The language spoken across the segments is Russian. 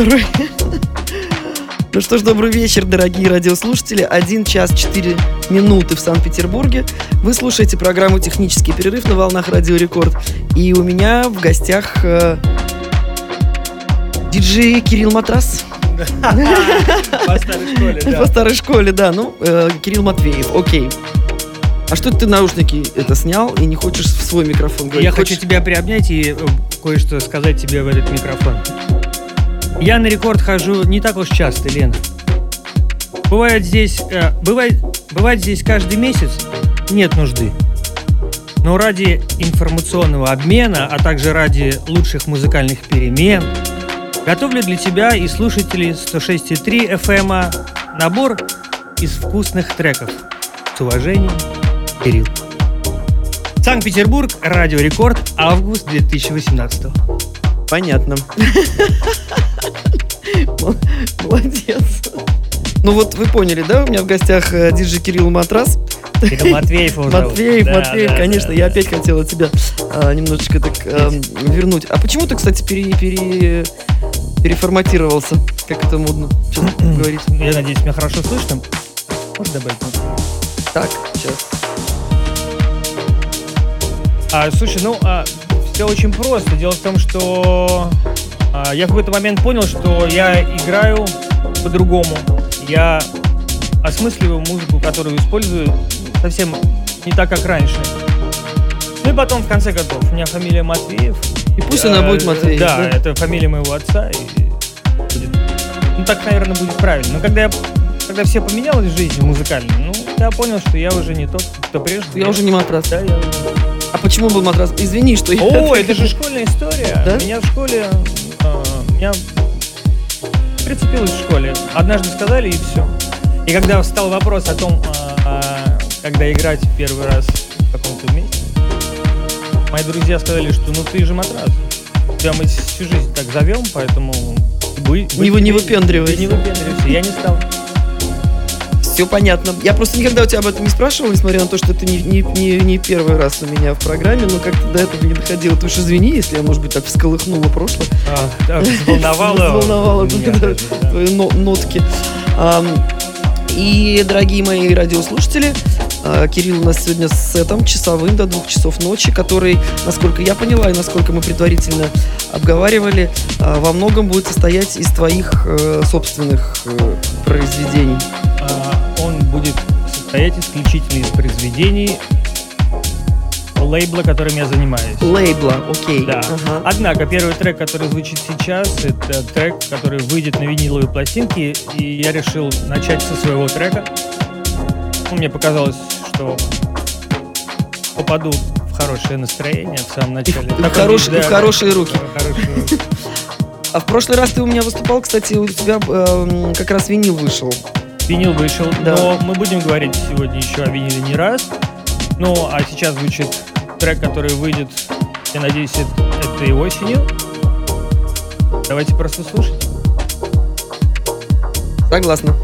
Второй. Ну что ж, добрый вечер, дорогие радиослушатели. Один час четыре минуты в Санкт-Петербурге. Вы слушаете программу «Технический перерыв» на волнах Радио Рекорд. И у меня в гостях э, диджей Кирилл Матрас. По старой школе, да. По старой школе, да. Ну, э, Кирилл Матвеев, окей. А что ты наушники это снял и не хочешь в свой микрофон говорить? Я хочу тебя приобнять и э, кое-что сказать тебе в этот микрофон. Я на рекорд хожу не так уж часто, Лена. Бывает здесь, э, бывает, бывает здесь каждый месяц нет нужды. Но ради информационного обмена, а также ради лучших музыкальных перемен, готовлю для тебя и слушателей 106.3 FM набор из вкусных треков. С уважением, Кирилл. Санкт-Петербург, Радио Рекорд, август 2018. Понятно. Молодец. Ну вот вы поняли, да? У меня в гостях э, диджей Кирилл Матрас. Кирилл Матвеев его Матвеев, да, Матвеев, да, конечно. Да, я опять хотела тебя а, немножечко так а, вернуть. А почему ты, кстати, пере, пере, переформатировался? Как это модно сейчас говорить? Я надеюсь, меня хорошо слышно. Можешь добавить? Так, сейчас. А, слушай, ну, а, все очень просто. Дело в том, что а, я в какой-то момент понял, что я играю по-другому. Я осмысливаю музыку, которую использую, совсем не так, как раньше. Ну и потом, в конце концов, у меня фамилия Матвеев. И пусть она будет Матвеев. Да, да, это фамилия моего отца. И будет, ну так, наверное, будет правильно. Но когда я когда все поменялось в жизни музыкально, ну, я понял, что я уже не тот, кто прежде. Я, я уже не матрас. Да, я а почему был матрас? Извини, что я... О, это же школьная история. Да? Меня в школе... Э, меня прицепилось в школе. Однажды сказали, и все. И когда встал вопрос о том, э, когда играть первый раз в каком-то месте, мои друзья сказали, что ну ты же матрас. Тебя мы всю жизнь так зовем, поэтому... Вы, не, вы, не выпендривайся. Не выпендривайся. Я не стал все понятно. Я просто никогда у тебя об этом не спрашивал, несмотря на то, что это не, не, не, не первый раз у меня в программе, но как-то до этого не доходило. Ты уж извини, если я, может быть, так всколыхнула прошлое. А, взволновала. Взволновала твои нотки. И, дорогие мои радиослушатели, а, Кирилл у нас сегодня с сетом часовым до двух часов ночи, который, насколько я поняла и насколько мы предварительно обговаривали, а, во многом будет состоять из твоих э, собственных э, произведений. Будет состоять исключительно из произведений лейбла, которым я занимаюсь. Лейбла, окей. Да. Ага. Однако первый трек, который звучит сейчас, это трек, который выйдет на виниловой пластинке, и я решил начать со своего трека. Ну, мне показалось, что попаду в хорошее настроение в самом начале. И, в, хорош, да, и хорошие руки. Хорошие руки. А в прошлый раз ты у меня выступал, кстати, у тебя э, как раз винил вышел. Винил вышел, да. но мы будем говорить сегодня еще о виниле не раз. Ну, а сейчас звучит трек, который выйдет, я надеюсь, это, и осенью. Давайте просто слушать. Согласна.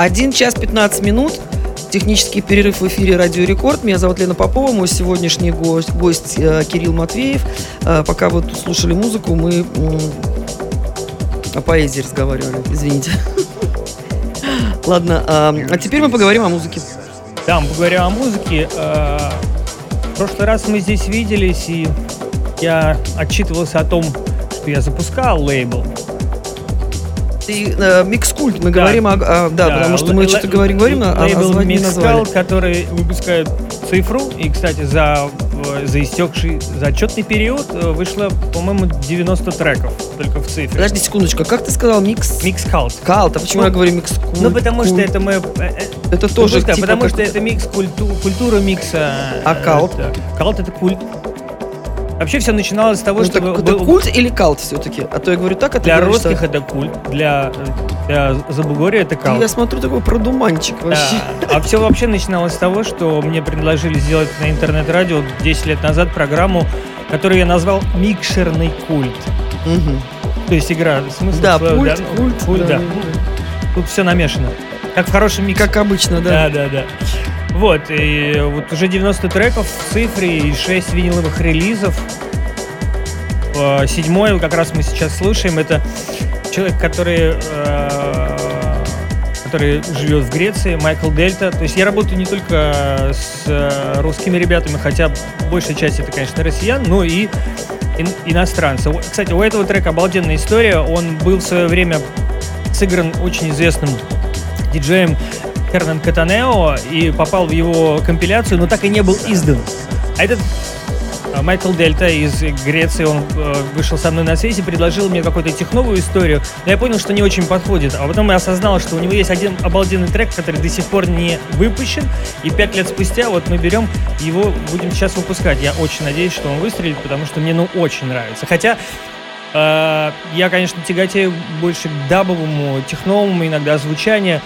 1 час 15 минут. Технический перерыв в эфире Радио Рекорд. Меня зовут Лена Попова, мой сегодняшний гость, гость э, Кирилл Матвеев. Э, пока вы тут слушали музыку, мы о поэзии разговаривали. Извините. Ладно, а, а теперь мы поговорим о музыке. Да, мы поговорим о музыке. Э, в прошлый раз мы здесь виделись, и я отчитывался о том, что я запускал лейбл ты э, MixCult, мы да. говорим о, о да, да, потому что мы что-то говорим, говорим, а название не назвали. который выпускает цифру, и, кстати, за, за истекший, за отчетный период э, вышло, по-моему, 90 треков только в цифре. Подожди секундочку, как ты сказал, mix? Mix cult. Cult, а почему ну, я говорю микс культ? Ну, потому что это мы... Э, э, это тоже типа Потому что это микс культу, культура микса. А cult? Cult это культ Вообще все начиналось с того, ну, что... Так, это культ или cult все-таки? А то я говорю так, а Для русских что... это культ, для, для Забугорья это cult. Я смотрю такой продуманчик вообще. Да. А все вообще начиналось с того, что мне предложили сделать на интернет-радио 10 лет назад программу, которую я назвал «Микшерный культ». Угу. То есть игра, смысл да, слова, пульт, да, культ, пульт, да. да. Тут все намешано. Как в хорошем миксе. Как обычно, да. Да, да, да. Вот, и вот уже 90 треков в цифре и 6 виниловых релизов. Э, седьмой, как раз мы сейчас слушаем, это человек, который, э, который живет в Греции, Майкл Дельта. То есть я работаю не только с э, русскими ребятами, хотя большая часть это, конечно, россиян, но и иностранцы. Кстати, у этого трека обалденная история. Он был в свое время сыгран очень известным диджеем Хернан Катанео и попал в его компиляцию, но так и не был издан. А этот а, Майкл Дельта из Греции, он э, вышел со мной на связь и предложил мне какую-то техновую историю, но я понял, что не очень подходит. А потом я осознал, что у него есть один обалденный трек, который до сих пор не выпущен, и пять лет спустя вот мы берем его, будем сейчас выпускать. Я очень надеюсь, что он выстрелит, потому что мне, ну, очень нравится. Хотя э, я, конечно, тяготею больше к дабовому, техновому иногда звучанию,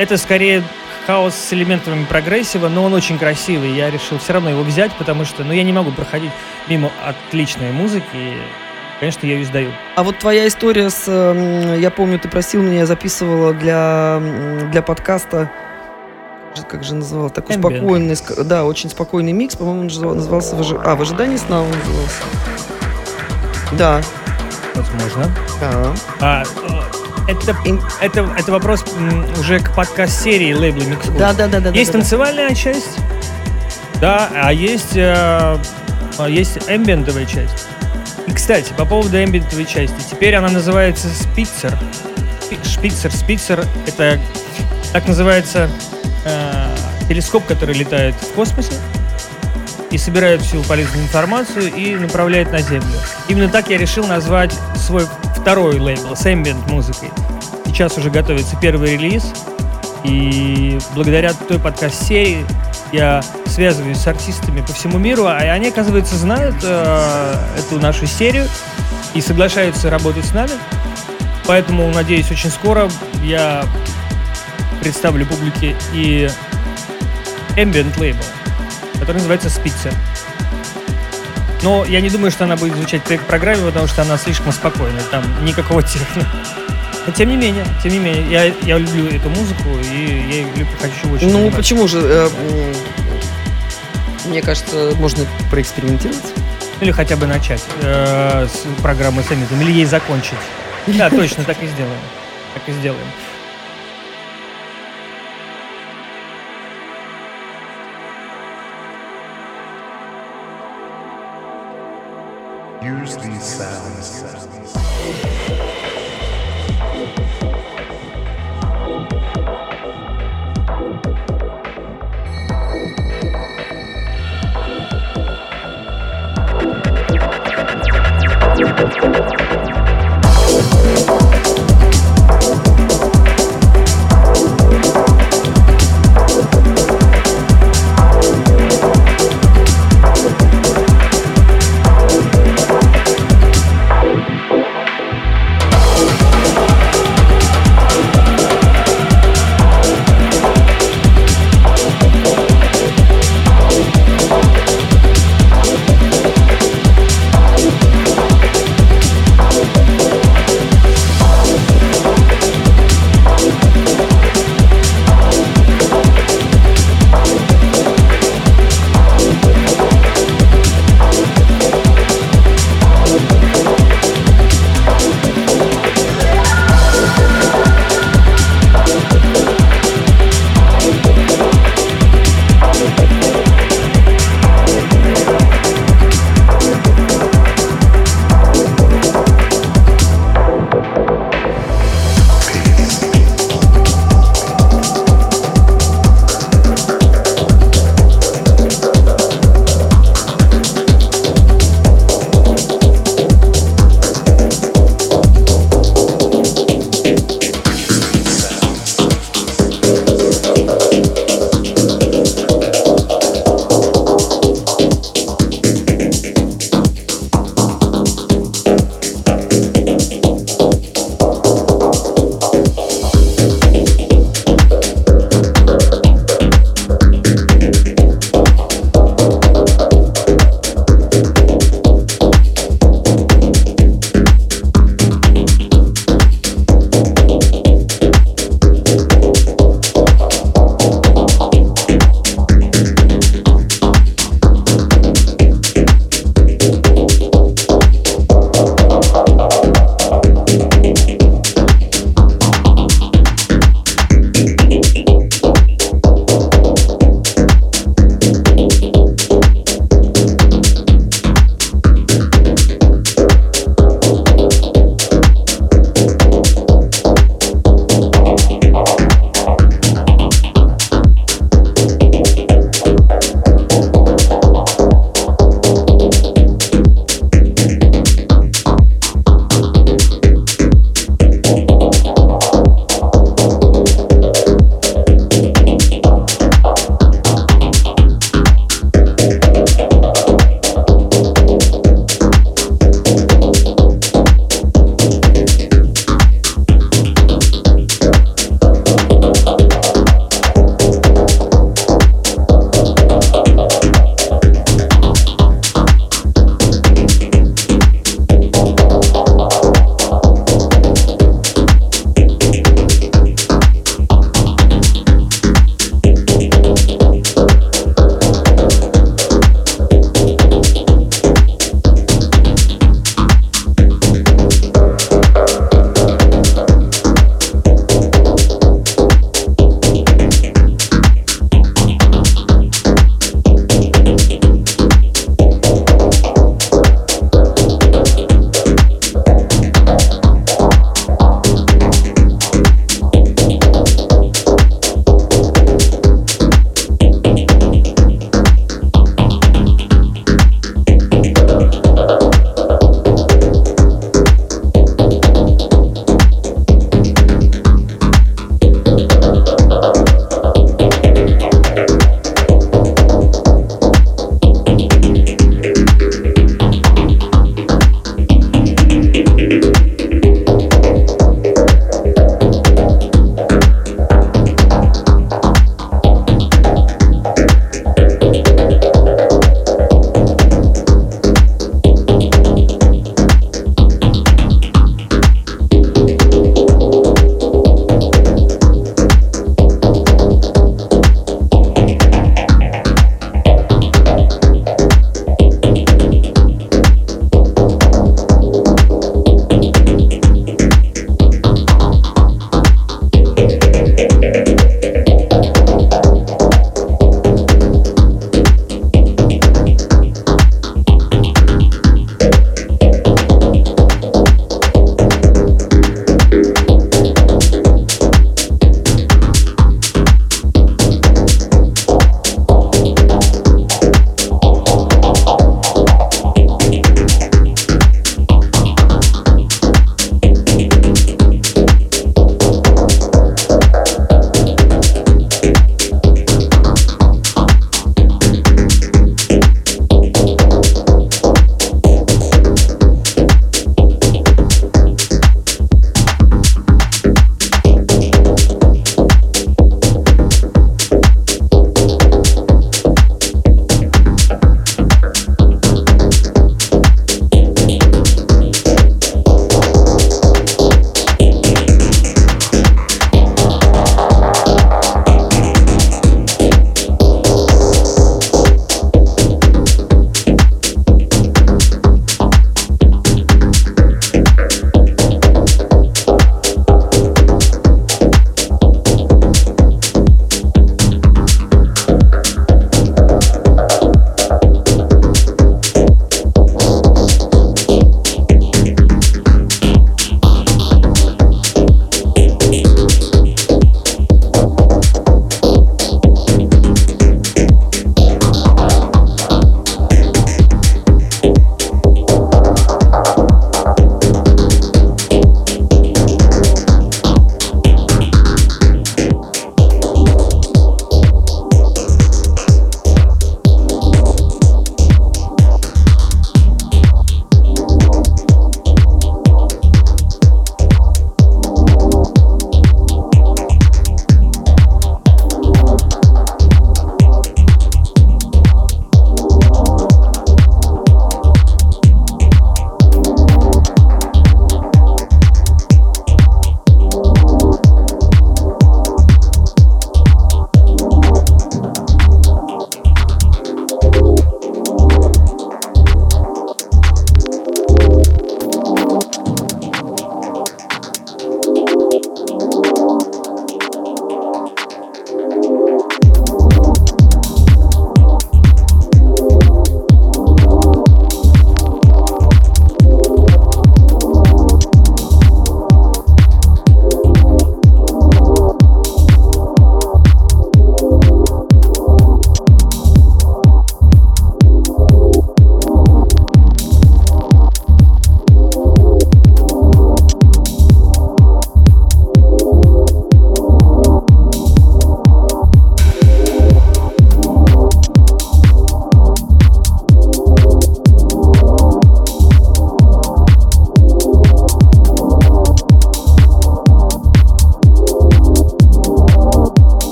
это скорее хаос с элементами прогрессива, но он очень красивый. Я решил все равно его взять, потому что ну, я не могу проходить мимо отличной музыки. И, конечно, я ее издаю. А вот твоя история с... Я помню, ты просил меня, я записывала для, для подкаста как же назывался, такой Ambient. спокойный, да, очень спокойный микс, по-моему, он назывался, а, в ожидании сна он назывался. Да. Возможно. Да. А, это, это, это вопрос уже к подкаст-серии лейбла Mix Да, да, да, да. Есть да, танцевальная да. часть, да, а есть, э, а есть эмбиентовая часть. И, кстати, по поводу эмбиентовой части. Теперь она называется Спицер. Шпицер. Спицер — это так называется э, телескоп, который летает в космосе и собирает всю полезную информацию и направляет на Землю. Именно так я решил назвать свой второй лейбл с ambient музыкой. Сейчас уже готовится первый релиз, и благодаря той подкаст-серии я связываюсь с артистами по всему миру, а они, оказывается, знают э, эту нашу серию и соглашаются работать с нами. Поэтому, надеюсь, очень скоро я представлю публике и ambient лейбл который называется Spitzer. Но я не думаю, что она будет звучать в программе, потому что она слишком спокойная, там никакого техно. Но тем не менее, тем не менее, я, я люблю эту музыку и я люблю, хочу очень. Ну почему же? Э, мне кажется, можно проэкспериментировать. Или хотя бы начать э, с программы с или ей закончить. Да, точно, так и сделаем. Так и сделаем. use these sounds.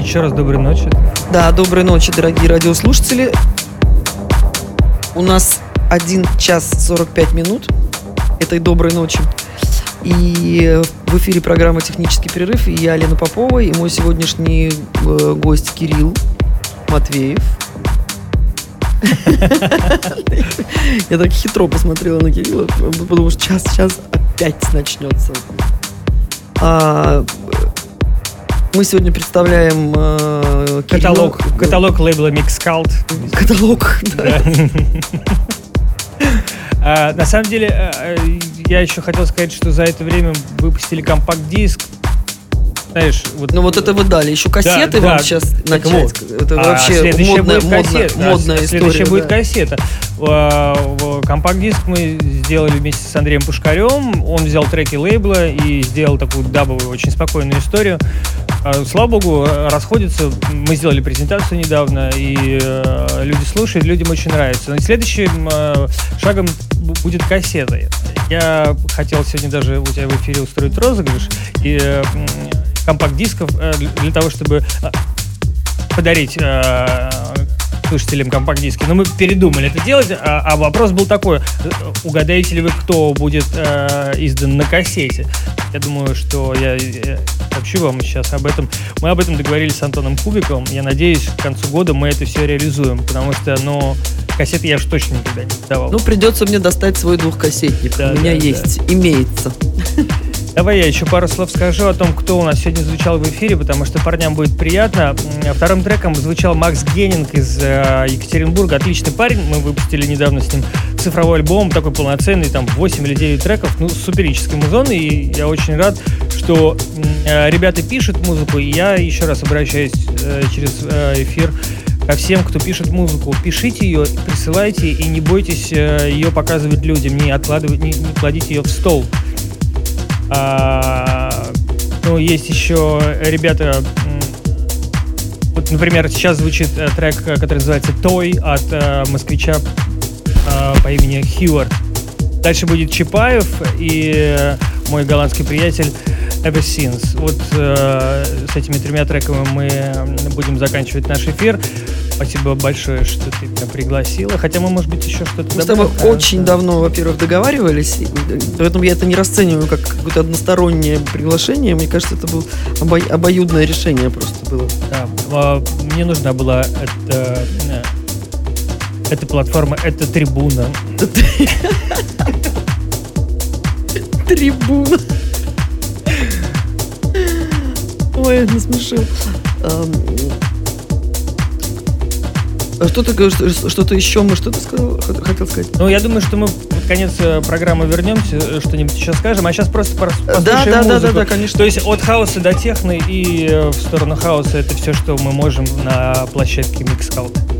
Еще раз доброй ночи. Да, доброй ночи, дорогие радиослушатели. У нас 1 час 45 минут этой доброй ночи. И в эфире программа «Технический перерыв». И я, Лена Попова, и мой сегодняшний э, гость Кирилл Матвеев. Я так хитро посмотрела на Кирилла, потому что сейчас, сейчас опять начнется. Мы сегодня представляем э, каталог, Кирилла. каталог лейбла Mixcult. Каталог, да. А, на самом деле, э, э, я еще хотел сказать, что за это время выпустили компакт-диск знаешь, вот... Ну вот это вы дали. Еще кассеты да, вам да, сейчас начать. Вот. Это а вообще модная, модная, кассета, модная история. Следующая да. будет кассета. А, компакт-диск мы сделали вместе с Андреем Пушкарем. Он взял треки лейбла и сделал такую дабовую, очень спокойную историю. А, слава богу, расходятся. Мы сделали презентацию недавно, и э, люди слушают, людям очень нравится. Но следующим э, шагом будет кассета. Я хотел сегодня даже у тебя в эфире устроить розыгрыш. И э, компакт-дисков э, для того, чтобы э, подарить э, слушателям компакт-диски. Но мы передумали это делать, а, а вопрос был такой, угадаете ли вы, кто будет э, издан на кассете? Я думаю, что я, я сообщу вам сейчас об этом. Мы об этом договорились с Антоном Кубиковым. Я надеюсь, к концу года мы это все реализуем, потому что, ну, кассеты я же точно никогда не давал. Ну, придется мне достать свой двухкассетник. Да, У меня да, есть, да. имеется. Давай я еще пару слов скажу о том, кто у нас сегодня звучал в эфире, потому что парням будет приятно. Вторым треком звучал Макс Геннинг из э, Екатеринбурга. Отличный парень. Мы выпустили недавно с ним цифровой альбом, такой полноценный, там 8 или 9 треков, ну, суперический музон. И я очень рад, что э, ребята пишут музыку. И я еще раз обращаюсь э, через э, эфир ко всем, кто пишет музыку. Пишите ее, присылайте и не бойтесь э, ее показывать людям, не откладывать, не, не кладите ее в стол. А, ну, есть еще ребята, вот, например, сейчас звучит э, трек, э, который называется «Той» от э, москвича э, по имени Хьюард. Дальше будет Чапаев и э, мой голландский приятель Ever Since. Вот э, с этими тремя треками мы будем заканчивать наш эфир. Спасибо большое, что ты меня пригласила. Хотя мы, может быть, еще что-то Мы с тобой очень давно, во-первых, договаривались, поэтому я это не расцениваю как какое-то одностороннее приглашение. Мне кажется, это было обо... обоюдное решение просто было. Да, а, мне нужна была эта, э, эта платформа, эта трибуна. Трибуна. Ой, насмешил. А что ты говоришь, что-то еще, мы что-то сказал, хотел сказать? Ну, я думаю, что мы под конец э, программы вернемся, э, что-нибудь еще скажем, а сейчас просто послушаем да, да, музыку. Да, да, да, конечно. То есть от хаоса до техны и э, в сторону хаоса это все, что мы можем на площадке Mixcloud.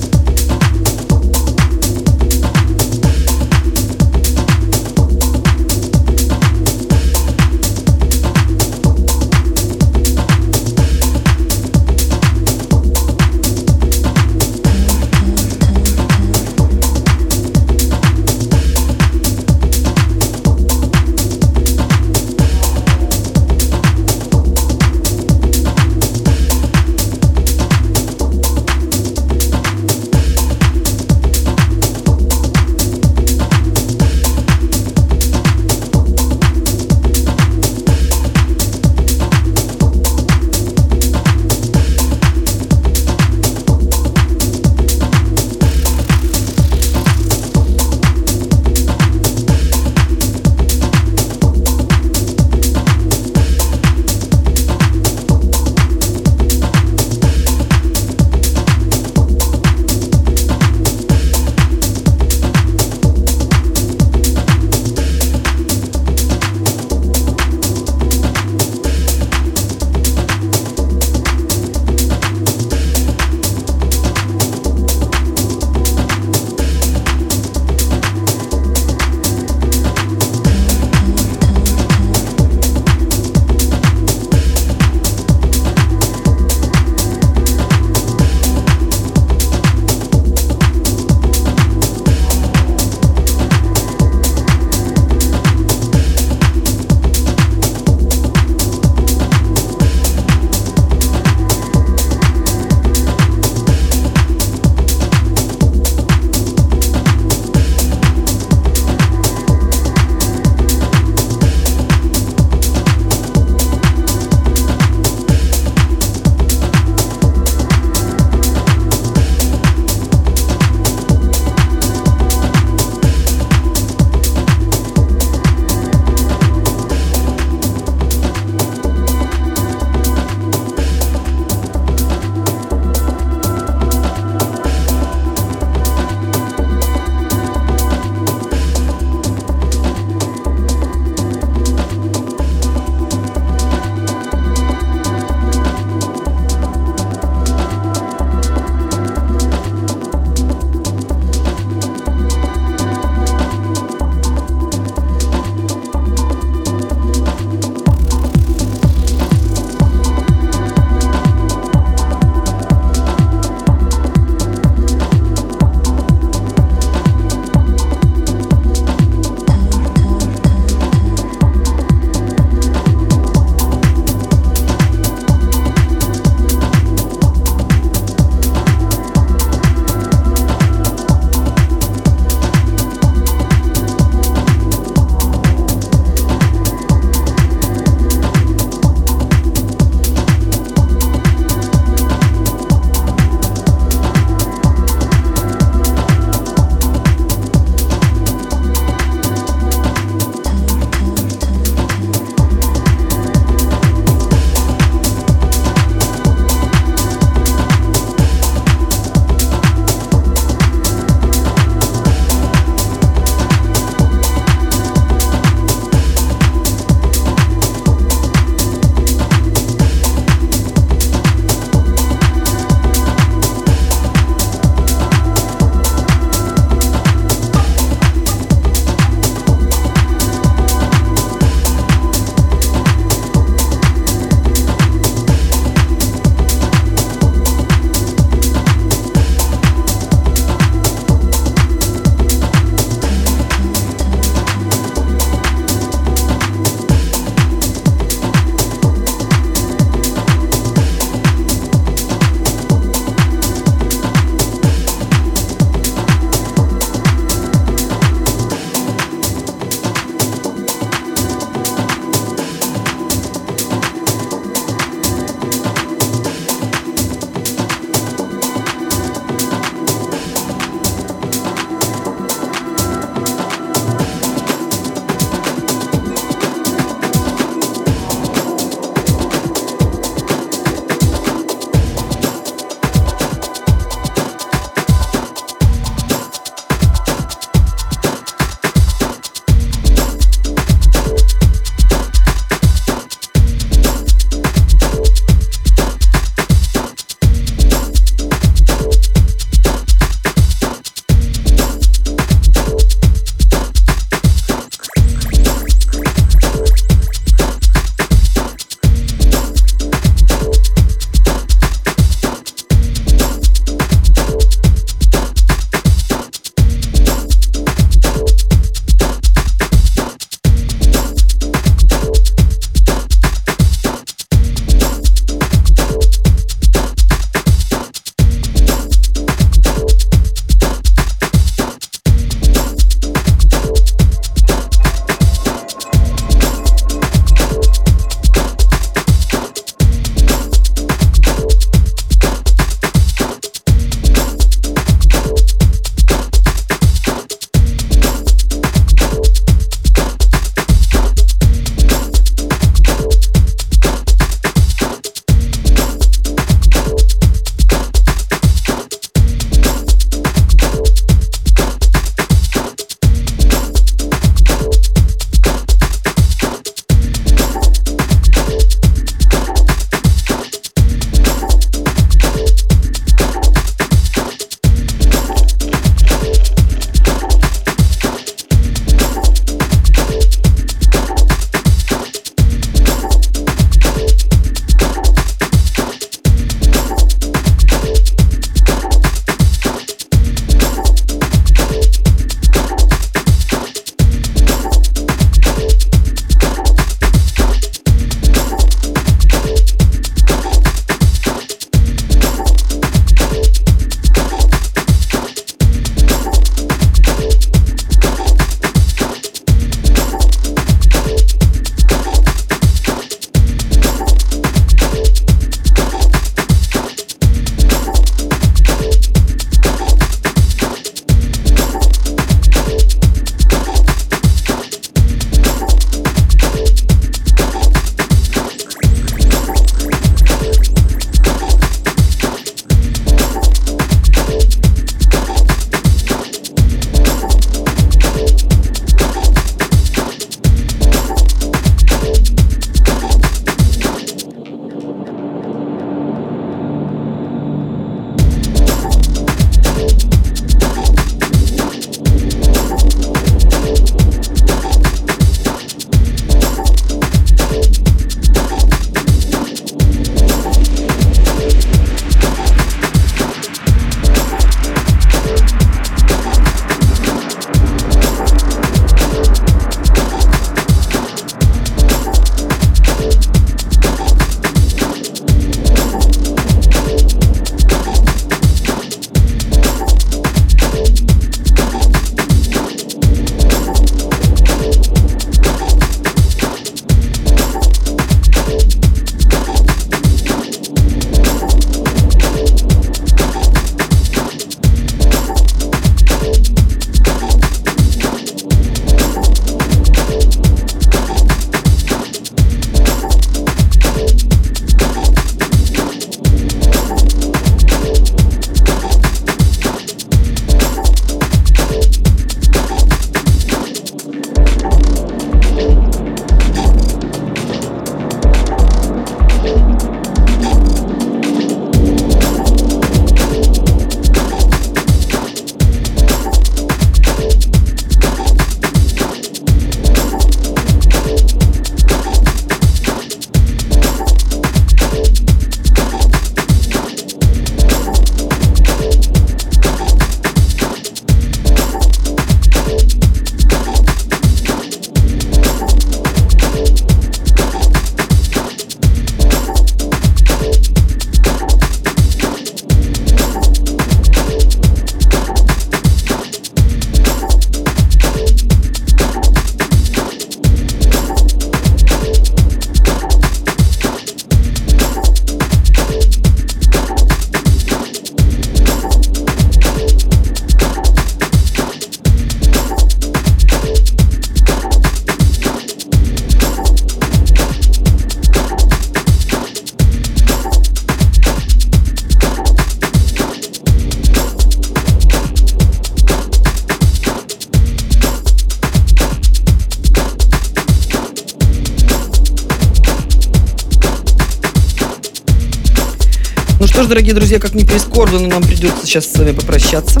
Ж, дорогие друзья, как ни прискорбно, нам придется сейчас с вами попрощаться.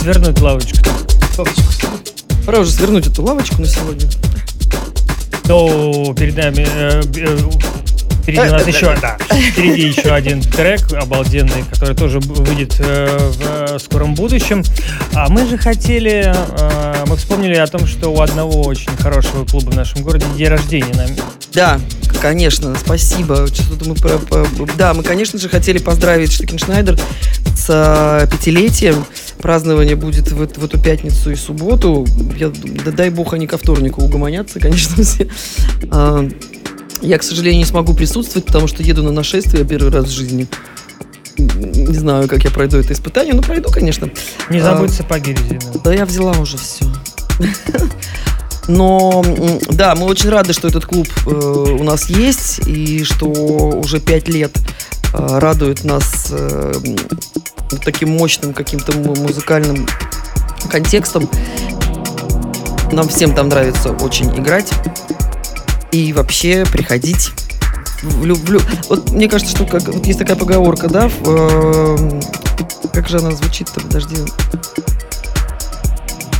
Свернуть лавочку. Лавочку. Пора уже свернуть эту лавочку на сегодня. То перед нами э, э, Впереди у нас еще, да, впереди еще один трек обалденный, который тоже выйдет э, в э, скором будущем. А мы же хотели, э, мы вспомнили о том, что у одного очень хорошего клуба в нашем городе день рождения. Да, конечно, спасибо. Что-то мы про, про, да, мы, конечно же, хотели поздравить Штекеншнайдер с а, пятилетием. Празднование будет в, в эту пятницу и субботу. Я, да, дай бог они ко вторнику угомонятся, конечно, все. А, я, к сожалению, не смогу присутствовать, потому что еду на нашествие первый раз в жизни. Не знаю, как я пройду это испытание, но пройду, конечно. Не забудь а, сапоги резиновые. Да, я взяла уже все. Но да, мы очень рады, что этот клуб э, у нас есть и что уже пять лет э, радует нас э, таким мощным каким-то музыкальным контекстом. Нам всем там нравится очень играть и вообще приходить в, вот мне кажется, что как, вот есть такая поговорка, да, э, как же она звучит-то, подожди.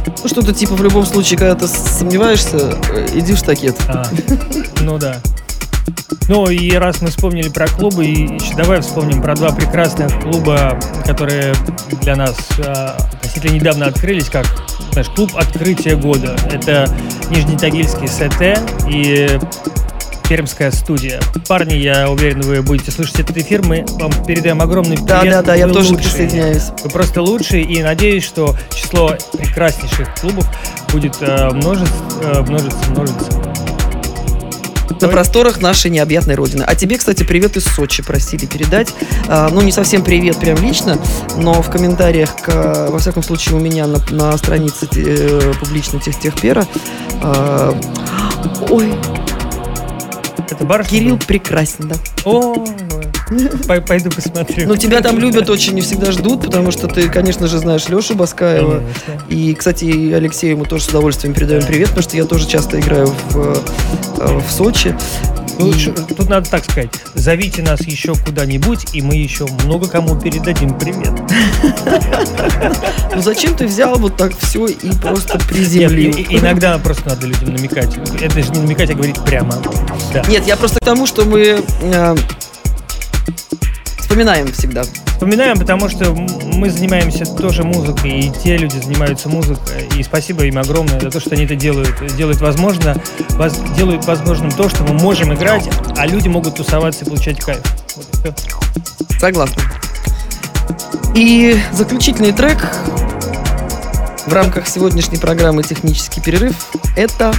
Ну, что-то типа в любом случае, когда ты сомневаешься, э, иди в штакет. А, ну да. Ну и раз мы вспомнили про клубы, еще давай вспомним про два прекрасных клуба, которые для нас а, относительно недавно открылись, как знаешь, клуб открытия года. Это Нижнетагильский СТ и Пермская студия. Парни, я уверен, вы будете слушать этот эфир. Мы вам передаем огромный привет. Да, да, да, я тоже лучшие. присоединяюсь. Вы просто лучшие, и надеюсь, что число прекраснейших клубов будет э, множиться, э, множиться, множиться на просторах нашей необъятной родины. А тебе, кстати, привет из Сочи просили передать. А, ну, не совсем привет прям лично, но в комментариях, к, во всяком случае, у меня на, на странице э, публичной техтехпера. Э, ой, это бар? Кирилл прекрасен, да. О, Пойду посмотрю. Ну, тебя там любят очень и всегда ждут, потому что ты, конечно же, знаешь Лешу Баскаева. И, кстати, Алексею мы тоже с удовольствием передаем привет, потому что я тоже часто играю в, э, в Сочи. Ну, и... Тут надо так сказать, зовите нас еще куда-нибудь, и мы еще много кому передадим привет. Ну зачем ты взял вот так все и просто приземлил? Иногда просто надо людям намекать. Это же не намекать, а говорить прямо. Нет, я просто к тому, что мы э, Вспоминаем всегда. Вспоминаем, потому что мы занимаемся тоже музыкой, и те люди занимаются музыкой. И спасибо им огромное за то, что они это делают. Делают возможно, воз, делают возможным то, что мы можем играть, а люди могут тусоваться и получать кайф. Вот Согласна. И заключительный трек в рамках сегодняшней программы «Технический перерыв» — это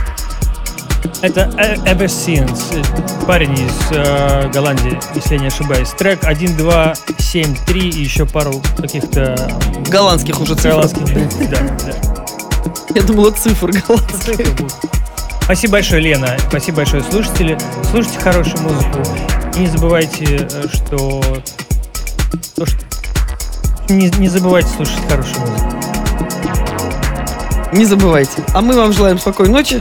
это Ebersins, парень из э, Голландии, если я не ошибаюсь. Трек 1, 2, 7, 3 и еще пару каких-то... Голландских уже цифр. Голландских, да, да. Я думала, цифр голландских. Спасибо большое, Лена. Спасибо большое, слушатели. Слушайте хорошую музыку. И не забывайте, э, что... То, что... Не, не забывайте слушать хорошую музыку. Не забывайте. А мы вам желаем спокойной ночи.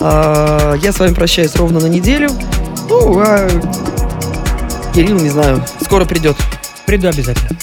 А, я с вами прощаюсь ровно на неделю. Ну, а Кирилл, не знаю, скоро придет. Приду обязательно.